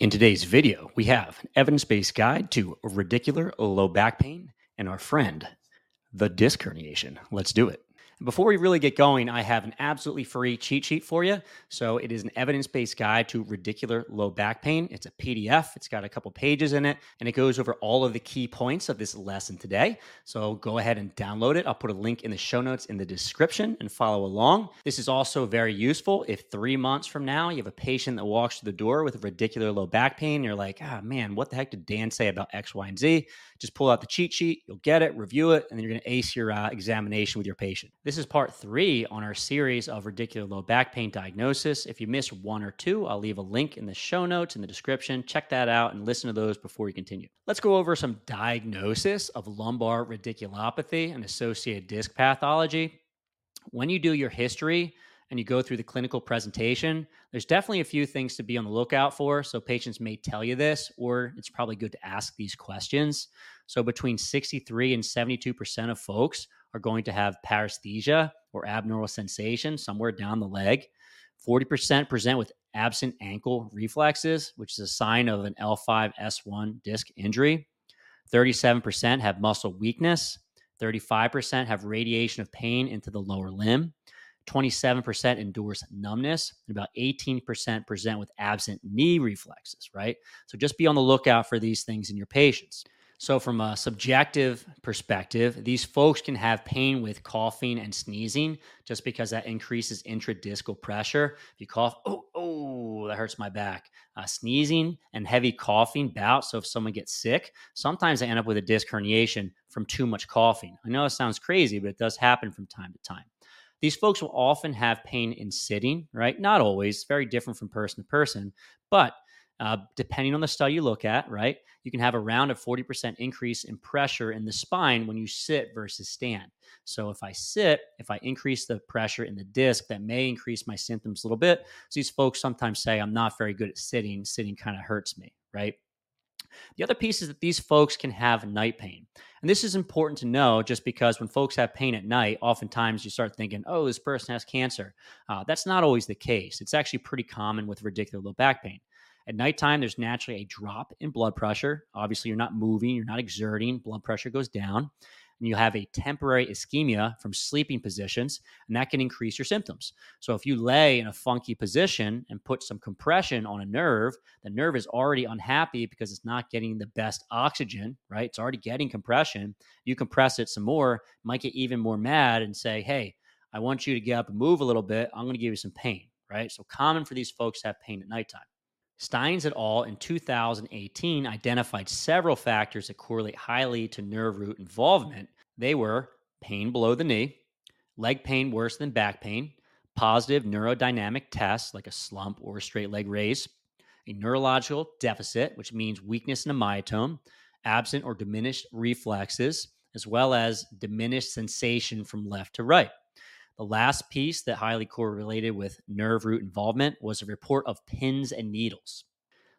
In today's video, we have an evidence based guide to radicular low back pain and our friend, the disc herniation. Let's do it. Before we really get going, I have an absolutely free cheat sheet for you. So it is an evidence-based guide to radicular low back pain. It's a PDF. It's got a couple pages in it, and it goes over all of the key points of this lesson today. So go ahead and download it. I'll put a link in the show notes in the description and follow along. This is also very useful if three months from now you have a patient that walks through the door with radicular low back pain. You're like, ah, oh, man, what the heck did Dan say about X, Y, and Z? Just pull out the cheat sheet. You'll get it, review it, and then you're going to ace your uh, examination with your patient. Is part three on our series of radicular low back pain diagnosis. If you miss one or two, I'll leave a link in the show notes in the description. Check that out and listen to those before you continue. Let's go over some diagnosis of lumbar radiculopathy and associated disc pathology. When you do your history, and you go through the clinical presentation, there's definitely a few things to be on the lookout for. So patients may tell you this, or it's probably good to ask these questions. So between 63 and 72% of folks are going to have paresthesia or abnormal sensation somewhere down the leg. 40% present with absent ankle reflexes, which is a sign of an L5S1 disc injury. 37% have muscle weakness. 35% have radiation of pain into the lower limb. 27% endorse numbness, and about 18% present with absent knee reflexes, right? So just be on the lookout for these things in your patients. So, from a subjective perspective, these folks can have pain with coughing and sneezing just because that increases intradiscal pressure. If you cough, oh, oh, that hurts my back. Uh, sneezing and heavy coughing bouts. So, if someone gets sick, sometimes they end up with a disc herniation from too much coughing. I know it sounds crazy, but it does happen from time to time. These folks will often have pain in sitting, right? Not always, very different from person to person, but uh, depending on the study you look at, right, you can have around a 40% increase in pressure in the spine when you sit versus stand. So if I sit, if I increase the pressure in the disc, that may increase my symptoms a little bit. So these folks sometimes say, I'm not very good at sitting. Sitting kind of hurts me, right? The other piece is that these folks can have night pain. And this is important to know just because when folks have pain at night, oftentimes you start thinking, oh, this person has cancer. Uh, that's not always the case. It's actually pretty common with radicular low back pain. At nighttime, there's naturally a drop in blood pressure. Obviously, you're not moving, you're not exerting, blood pressure goes down. And you have a temporary ischemia from sleeping positions, and that can increase your symptoms. So, if you lay in a funky position and put some compression on a nerve, the nerve is already unhappy because it's not getting the best oxygen, right? It's already getting compression. You compress it some more, might get even more mad and say, Hey, I want you to get up and move a little bit. I'm going to give you some pain, right? So, common for these folks to have pain at nighttime. Stynes et al. in 2018 identified several factors that correlate highly to nerve root involvement. They were pain below the knee, leg pain worse than back pain, positive neurodynamic tests like a slump or a straight leg raise, a neurological deficit, which means weakness in a myotome, absent or diminished reflexes, as well as diminished sensation from left to right. The last piece that highly correlated with nerve root involvement was a report of pins and needles.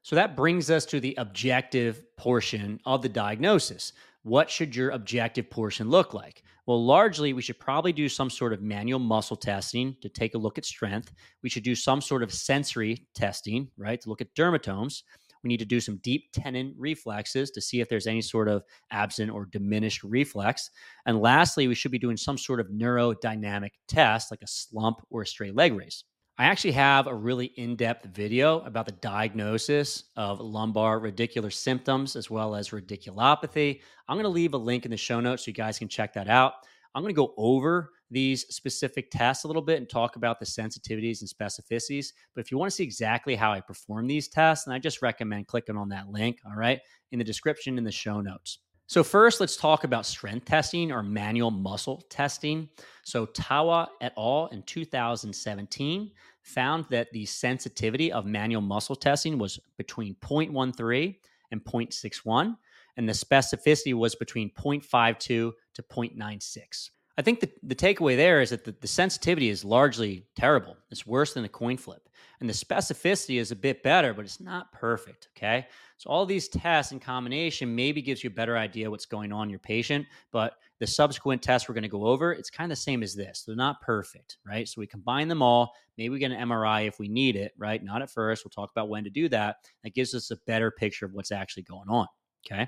So that brings us to the objective portion of the diagnosis. What should your objective portion look like? Well, largely, we should probably do some sort of manual muscle testing to take a look at strength. We should do some sort of sensory testing, right, to look at dermatomes. We need to do some deep tendon reflexes to see if there's any sort of absent or diminished reflex. And lastly, we should be doing some sort of neurodynamic test like a slump or a straight leg raise. I actually have a really in depth video about the diagnosis of lumbar radicular symptoms as well as radiculopathy. I'm going to leave a link in the show notes so you guys can check that out. I'm going to go over these specific tests a little bit and talk about the sensitivities and specificities. But if you want to see exactly how I perform these tests, then I just recommend clicking on that link, all right, in the description in the show notes. So, first, let's talk about strength testing or manual muscle testing. So, Tawa et al. in 2017 found that the sensitivity of manual muscle testing was between 0.13 and 0.61 and the specificity was between 0.52 to 0.96. I think the, the takeaway there is that the, the sensitivity is largely terrible. It's worse than a coin flip. And the specificity is a bit better, but it's not perfect. Okay. So all these tests in combination maybe gives you a better idea what's going on in your patient, but the subsequent tests we're going to go over, it's kind of the same as this. They're not perfect, right? So we combine them all. Maybe we get an MRI if we need it, right? Not at first. We'll talk about when to do that. That gives us a better picture of what's actually going on. Okay.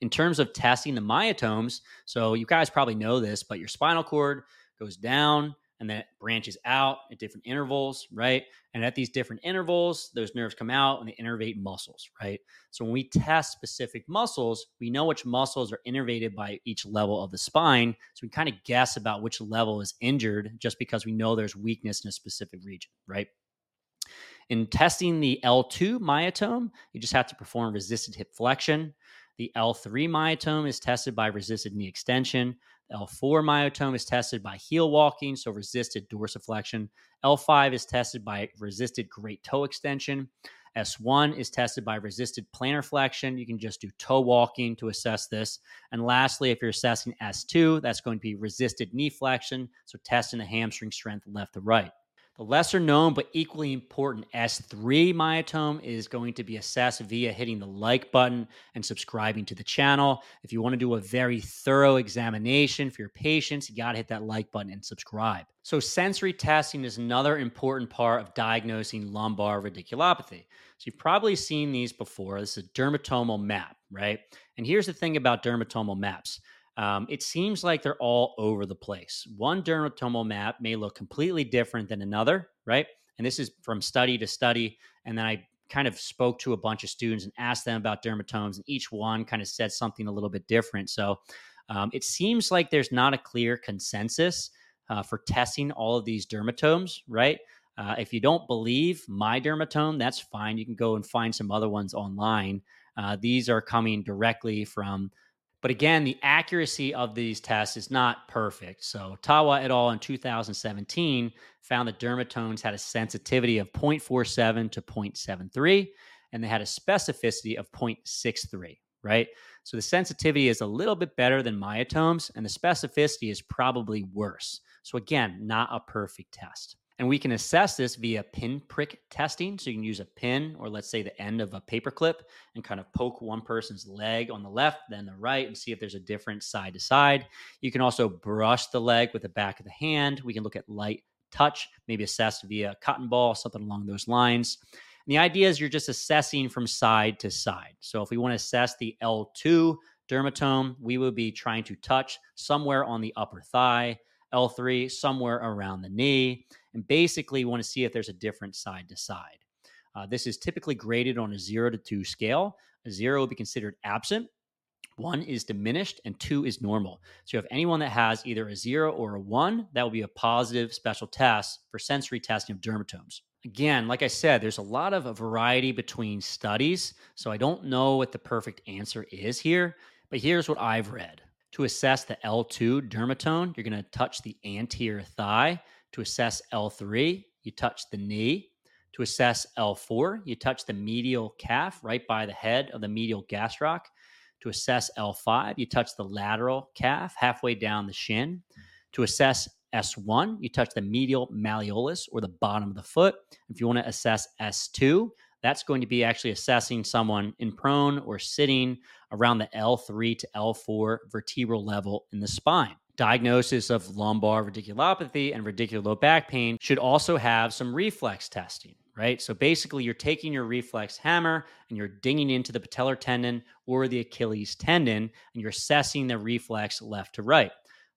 In terms of testing the myotomes, so you guys probably know this, but your spinal cord goes down and then it branches out at different intervals, right? And at these different intervals, those nerves come out and they innervate muscles, right? So when we test specific muscles, we know which muscles are innervated by each level of the spine. So we kind of guess about which level is injured just because we know there's weakness in a specific region, right? In testing the L2 myotome, you just have to perform resisted hip flexion. The L3 myotome is tested by resisted knee extension. L4 myotome is tested by heel walking, so resisted dorsiflexion. L5 is tested by resisted great toe extension. S1 is tested by resisted plantar flexion. You can just do toe walking to assess this. And lastly, if you're assessing S2, that's going to be resisted knee flexion, so testing the hamstring strength left to right. The lesser known but equally important S3 myotome is going to be assessed via hitting the like button and subscribing to the channel. If you want to do a very thorough examination for your patients, you got to hit that like button and subscribe. So, sensory testing is another important part of diagnosing lumbar radiculopathy. So, you've probably seen these before. This is a dermatomal map, right? And here's the thing about dermatomal maps um, it seems like they're all over the place. One dermatomal map may look completely different than another, right? And this is from study to study. And then I kind of spoke to a bunch of students and asked them about dermatomes, and each one kind of said something a little bit different. So um, it seems like there's not a clear consensus uh, for testing all of these dermatomes, right? Uh, if you don't believe my dermatome, that's fine. You can go and find some other ones online. Uh, these are coming directly from but again, the accuracy of these tests is not perfect. So Tawa et al. in 2017 found that dermatomes had a sensitivity of 0.47 to 0.73, and they had a specificity of 0.63, right? So the sensitivity is a little bit better than myotomes, and the specificity is probably worse. So again, not a perfect test. And we can assess this via pinprick testing. So you can use a pin or let's say the end of a paperclip and kind of poke one person's leg on the left, then the right, and see if there's a difference side to side. You can also brush the leg with the back of the hand. We can look at light touch, maybe assessed via cotton ball, something along those lines. And the idea is you're just assessing from side to side. So if we want to assess the L2 dermatome, we would be trying to touch somewhere on the upper thigh, L3 somewhere around the knee and basically want to see if there's a difference side to side. Uh, this is typically graded on a zero to two scale. A zero will be considered absent, one is diminished, and two is normal. So if anyone that has either a zero or a one, that will be a positive special test for sensory testing of dermatomes. Again, like I said, there's a lot of a variety between studies. So I don't know what the perfect answer is here, but here's what I've read. To assess the L2 dermatome, you're going to touch the anterior thigh. To assess L3, you touch the knee. To assess L4, you touch the medial calf right by the head of the medial gastroc. To assess L5, you touch the lateral calf halfway down the shin. To assess S1, you touch the medial malleolus or the bottom of the foot. If you want to assess S2, that's going to be actually assessing someone in prone or sitting around the L3 to L4 vertebral level in the spine diagnosis of lumbar radiculopathy and radicular low back pain should also have some reflex testing, right? So basically, you're taking your reflex hammer and you're dinging into the patellar tendon or the Achilles tendon, and you're assessing the reflex left to right.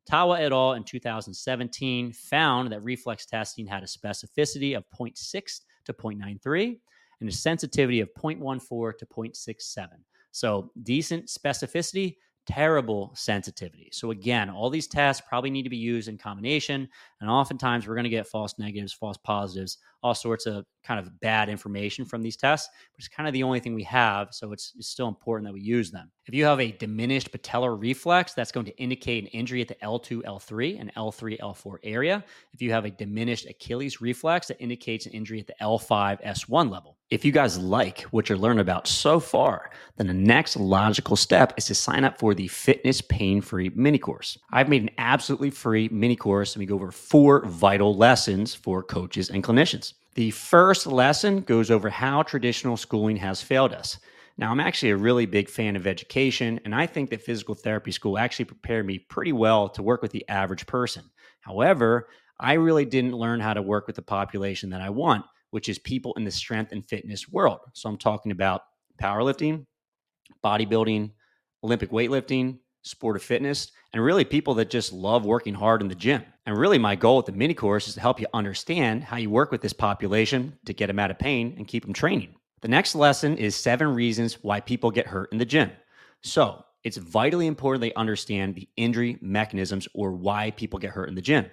Tawa et al. in 2017 found that reflex testing had a specificity of 0.6 to 0.93 and a sensitivity of 0.14 to 0.67. So decent specificity, terrible sensitivity. So again, all these tests probably need to be used in combination, and oftentimes we're going to get false negatives, false positives, all sorts of kind of bad information from these tests, but it's kind of the only thing we have. So it's, it's still important that we use them. If you have a diminished patellar reflex, that's going to indicate an injury at the L2, L3, and L3, L4 area. If you have a diminished Achilles reflex, that indicates an injury at the L5, S1 level. If you guys like what you're learning about so far, then the next logical step is to sign up for the Fitness Pain Free mini course. I've made an absolutely free mini course and we go over four vital lessons for coaches and clinicians. The first lesson goes over how traditional schooling has failed us. Now, I'm actually a really big fan of education, and I think that physical therapy school actually prepared me pretty well to work with the average person. However, I really didn't learn how to work with the population that I want, which is people in the strength and fitness world. So I'm talking about powerlifting, bodybuilding, Olympic weightlifting, sport of fitness, and really people that just love working hard in the gym. And really, my goal with the mini course is to help you understand how you work with this population to get them out of pain and keep them training. The next lesson is seven reasons why people get hurt in the gym. So, it's vitally important they understand the injury mechanisms or why people get hurt in the gym.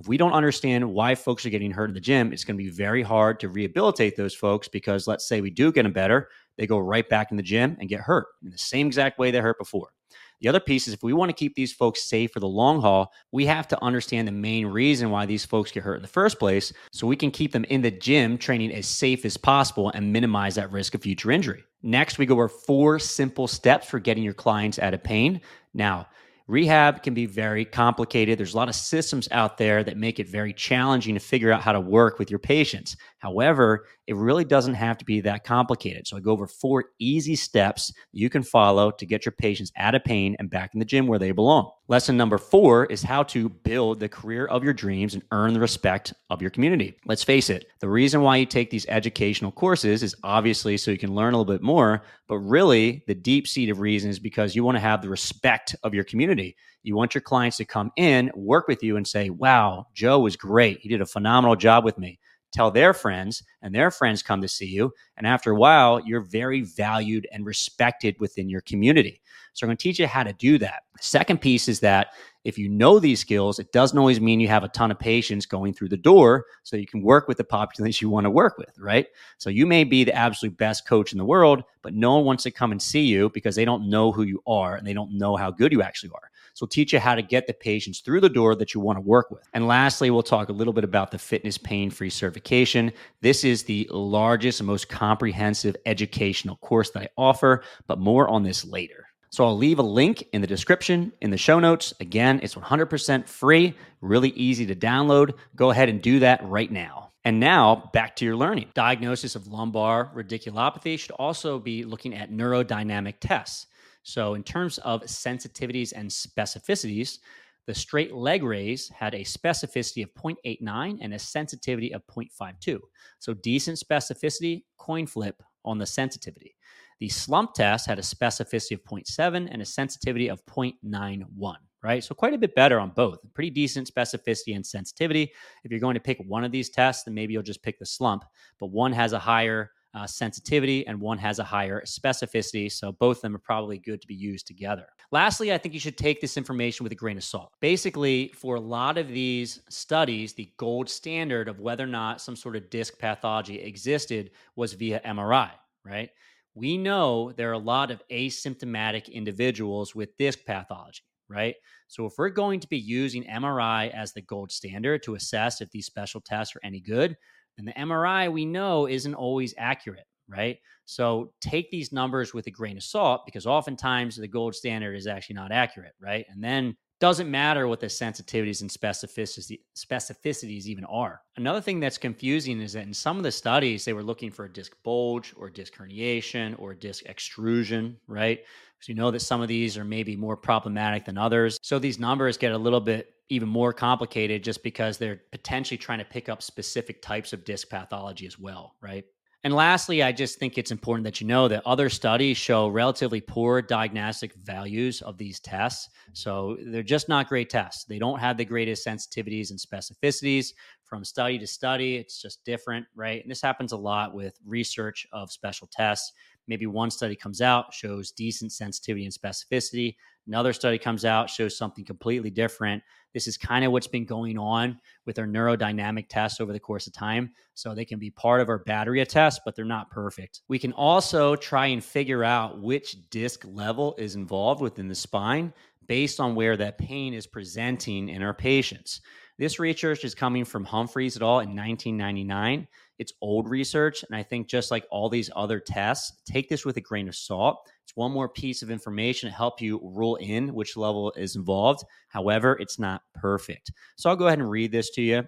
If we don't understand why folks are getting hurt in the gym, it's going to be very hard to rehabilitate those folks because let's say we do get them better, they go right back in the gym and get hurt in the same exact way they hurt before. The other piece is if we want to keep these folks safe for the long haul, we have to understand the main reason why these folks get hurt in the first place so we can keep them in the gym training as safe as possible and minimize that risk of future injury. Next, we go over four simple steps for getting your clients out of pain. Now, Rehab can be very complicated. There's a lot of systems out there that make it very challenging to figure out how to work with your patients. However, it really doesn't have to be that complicated. So I go over four easy steps you can follow to get your patients out of pain and back in the gym where they belong. Lesson number four is how to build the career of your dreams and earn the respect of your community. Let's face it, the reason why you take these educational courses is obviously so you can learn a little bit more, but really the deep seated reason is because you want to have the respect of your community. You want your clients to come in, work with you, and say, Wow, Joe was great. He did a phenomenal job with me tell their friends, and their friends come to see you. And after a while, you're very valued and respected within your community. So, I'm going to teach you how to do that. Second piece is that if you know these skills, it doesn't always mean you have a ton of patients going through the door so you can work with the population you want to work with, right? So, you may be the absolute best coach in the world, but no one wants to come and see you because they don't know who you are and they don't know how good you actually are. So we'll teach you how to get the patients through the door that you want to work with. And lastly, we'll talk a little bit about the fitness pain free certification. This is the largest and most comprehensive educational course that I offer, but more on this later. So I'll leave a link in the description in the show notes. Again, it's 100% free, really easy to download. Go ahead and do that right now. And now back to your learning. Diagnosis of lumbar radiculopathy should also be looking at neurodynamic tests. So, in terms of sensitivities and specificities, the straight leg raise had a specificity of 0.89 and a sensitivity of 0.52. So, decent specificity, coin flip on the sensitivity. The slump test had a specificity of 0.7 and a sensitivity of 0.91, right? So, quite a bit better on both. Pretty decent specificity and sensitivity. If you're going to pick one of these tests, then maybe you'll just pick the slump, but one has a higher uh, sensitivity and one has a higher specificity. So both of them are probably good to be used together. Lastly, I think you should take this information with a grain of salt. Basically, for a lot of these studies, the gold standard of whether or not some sort of disc pathology existed was via MRI, right? We know there are a lot of asymptomatic individuals with disc pathology, right? So if we're going to be using MRI as the gold standard to assess if these special tests are any good, and the MRI we know isn't always accurate, right? So take these numbers with a grain of salt because oftentimes the gold standard is actually not accurate, right? And then doesn't matter what the sensitivities and specificities even are. Another thing that's confusing is that in some of the studies, they were looking for a disc bulge or disc herniation or disc extrusion, right? So you know that some of these are maybe more problematic than others. So these numbers get a little bit even more complicated just because they're potentially trying to pick up specific types of disc pathology as well, right? And lastly, I just think it's important that you know that other studies show relatively poor diagnostic values of these tests. So they're just not great tests. They don't have the greatest sensitivities and specificities from study to study. It's just different, right? And this happens a lot with research of special tests. Maybe one study comes out, shows decent sensitivity and specificity. Another study comes out, shows something completely different. This is kind of what's been going on with our neurodynamic tests over the course of time. So they can be part of our battery of tests, but they're not perfect. We can also try and figure out which disc level is involved within the spine based on where that pain is presenting in our patients. This research is coming from Humphreys et al. in 1999. It's old research. And I think just like all these other tests, take this with a grain of salt. It's one more piece of information to help you rule in which level is involved. However, it's not perfect. So I'll go ahead and read this to you.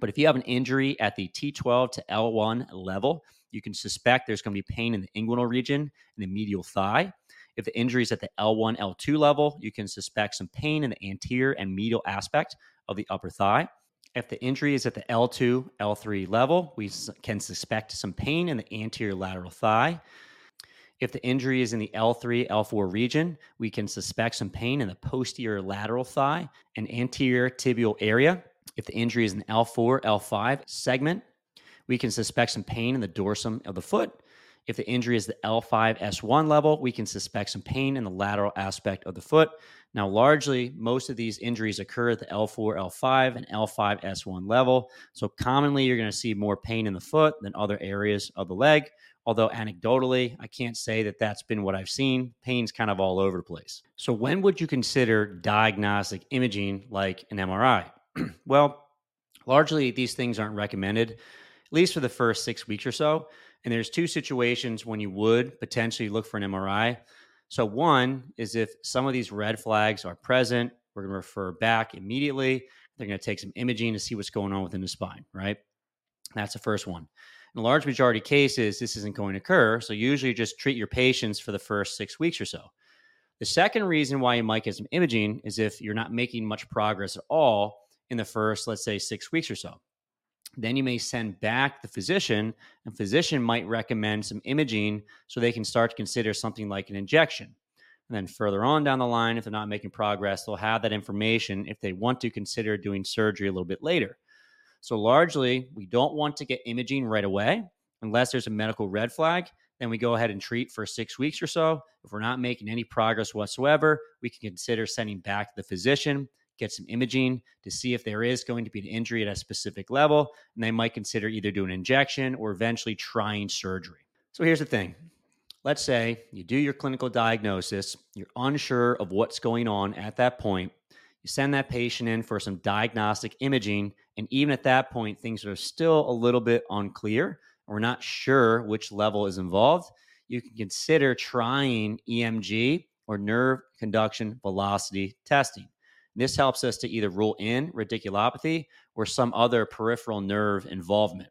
But if you have an injury at the T12 to L1 level, you can suspect there's going to be pain in the inguinal region and the medial thigh. If the injury is at the L1, L2 level, you can suspect some pain in the anterior and medial aspect of the upper thigh. If the injury is at the L2, L3 level, we can suspect some pain in the anterior lateral thigh. If the injury is in the L3, L4 region, we can suspect some pain in the posterior lateral thigh and anterior tibial area. If the injury is in L4, L5 segment, we can suspect some pain in the dorsum of the foot. If the injury is the L5, S1 level, we can suspect some pain in the lateral aspect of the foot. Now, largely, most of these injuries occur at the L4, L5, and L5, S1 level. So, commonly, you're going to see more pain in the foot than other areas of the leg. Although, anecdotally, I can't say that that's been what I've seen. Pain's kind of all over the place. So, when would you consider diagnostic imaging like an MRI? well, largely, these things aren't recommended, at least for the first six weeks or so. And there's two situations when you would potentially look for an MRI. So, one is if some of these red flags are present, we're going to refer back immediately. They're going to take some imaging to see what's going on within the spine, right? That's the first one. In a large majority of cases, this isn't going to occur. So, usually just treat your patients for the first six weeks or so. The second reason why you might get some imaging is if you're not making much progress at all in the first, let's say, six weeks or so. Then you may send back the physician, and physician might recommend some imaging so they can start to consider something like an injection. And then further on down the line, if they're not making progress, they'll have that information if they want to consider doing surgery a little bit later. So, largely, we don't want to get imaging right away unless there's a medical red flag. Then we go ahead and treat for six weeks or so. If we're not making any progress whatsoever, we can consider sending back the physician get some imaging to see if there is going to be an injury at a specific level. And they might consider either doing an injection or eventually trying surgery. So here's the thing let's say you do your clinical diagnosis, you're unsure of what's going on at that point. You send that patient in for some diagnostic imaging. And even at that point, things are still a little bit unclear. We're not sure which level is involved. You can consider trying EMG or nerve conduction velocity testing. This helps us to either rule in radiculopathy or some other peripheral nerve involvement.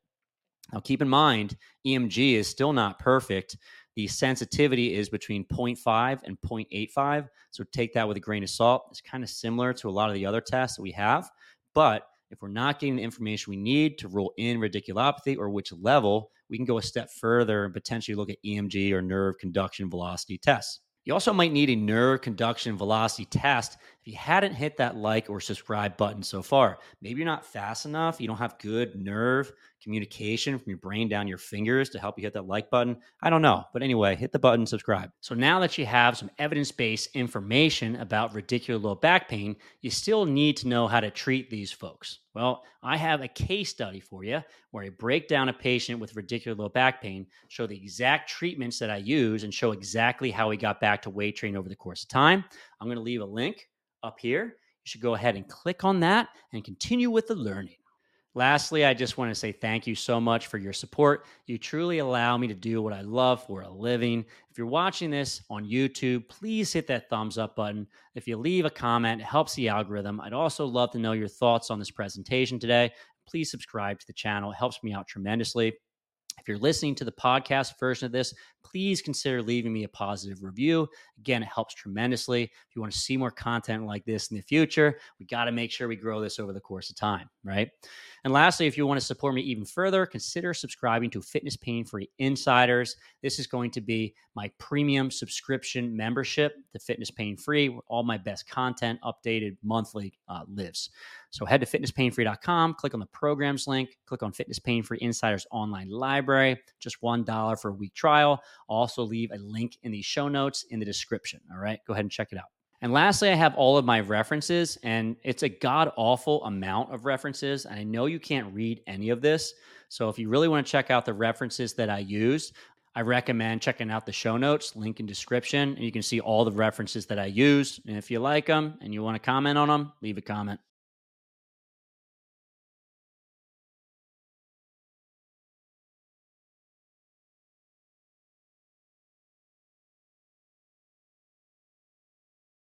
Now, keep in mind, EMG is still not perfect. The sensitivity is between 0.5 and 0.85. So take that with a grain of salt. It's kind of similar to a lot of the other tests that we have. But if we're not getting the information we need to rule in radiculopathy or which level, we can go a step further and potentially look at EMG or nerve conduction velocity tests. You also might need a nerve conduction velocity test if you hadn't hit that like or subscribe button so far. Maybe you're not fast enough, you don't have good nerve communication from your brain down your fingers to help you hit that like button. I don't know. But anyway, hit the button, subscribe. So now that you have some evidence based information about radicular low back pain, you still need to know how to treat these folks. Well, I have a case study for you where I break down a patient with radicular low back pain, show the exact treatments that I use, and show exactly how he got back to weight train over the course of time. I'm going to leave a link up here. You should go ahead and click on that and continue with the learning. Lastly, I just want to say thank you so much for your support. You truly allow me to do what I love for a living. If you're watching this on YouTube, please hit that thumbs up button. If you leave a comment, it helps the algorithm. I'd also love to know your thoughts on this presentation today. Please subscribe to the channel, it helps me out tremendously. If you're listening to the podcast version of this, please consider leaving me a positive review. Again, it helps tremendously. If you want to see more content like this in the future, we got to make sure we grow this over the course of time, right? And lastly, if you want to support me even further, consider subscribing to Fitness Pain Free Insiders. This is going to be my premium subscription membership to Fitness Pain Free, where all my best content updated monthly uh, lives. So head to fitnesspainfree.com, click on the programs link, click on Fitness Pain Free Insiders online library, just $1 for a week trial. I'll also leave a link in the show notes in the description. All right, go ahead and check it out. And lastly, I have all of my references, and it's a god awful amount of references. And I know you can't read any of this. So if you really want to check out the references that I used, I recommend checking out the show notes, link in description, and you can see all the references that I use. And if you like them and you want to comment on them, leave a comment.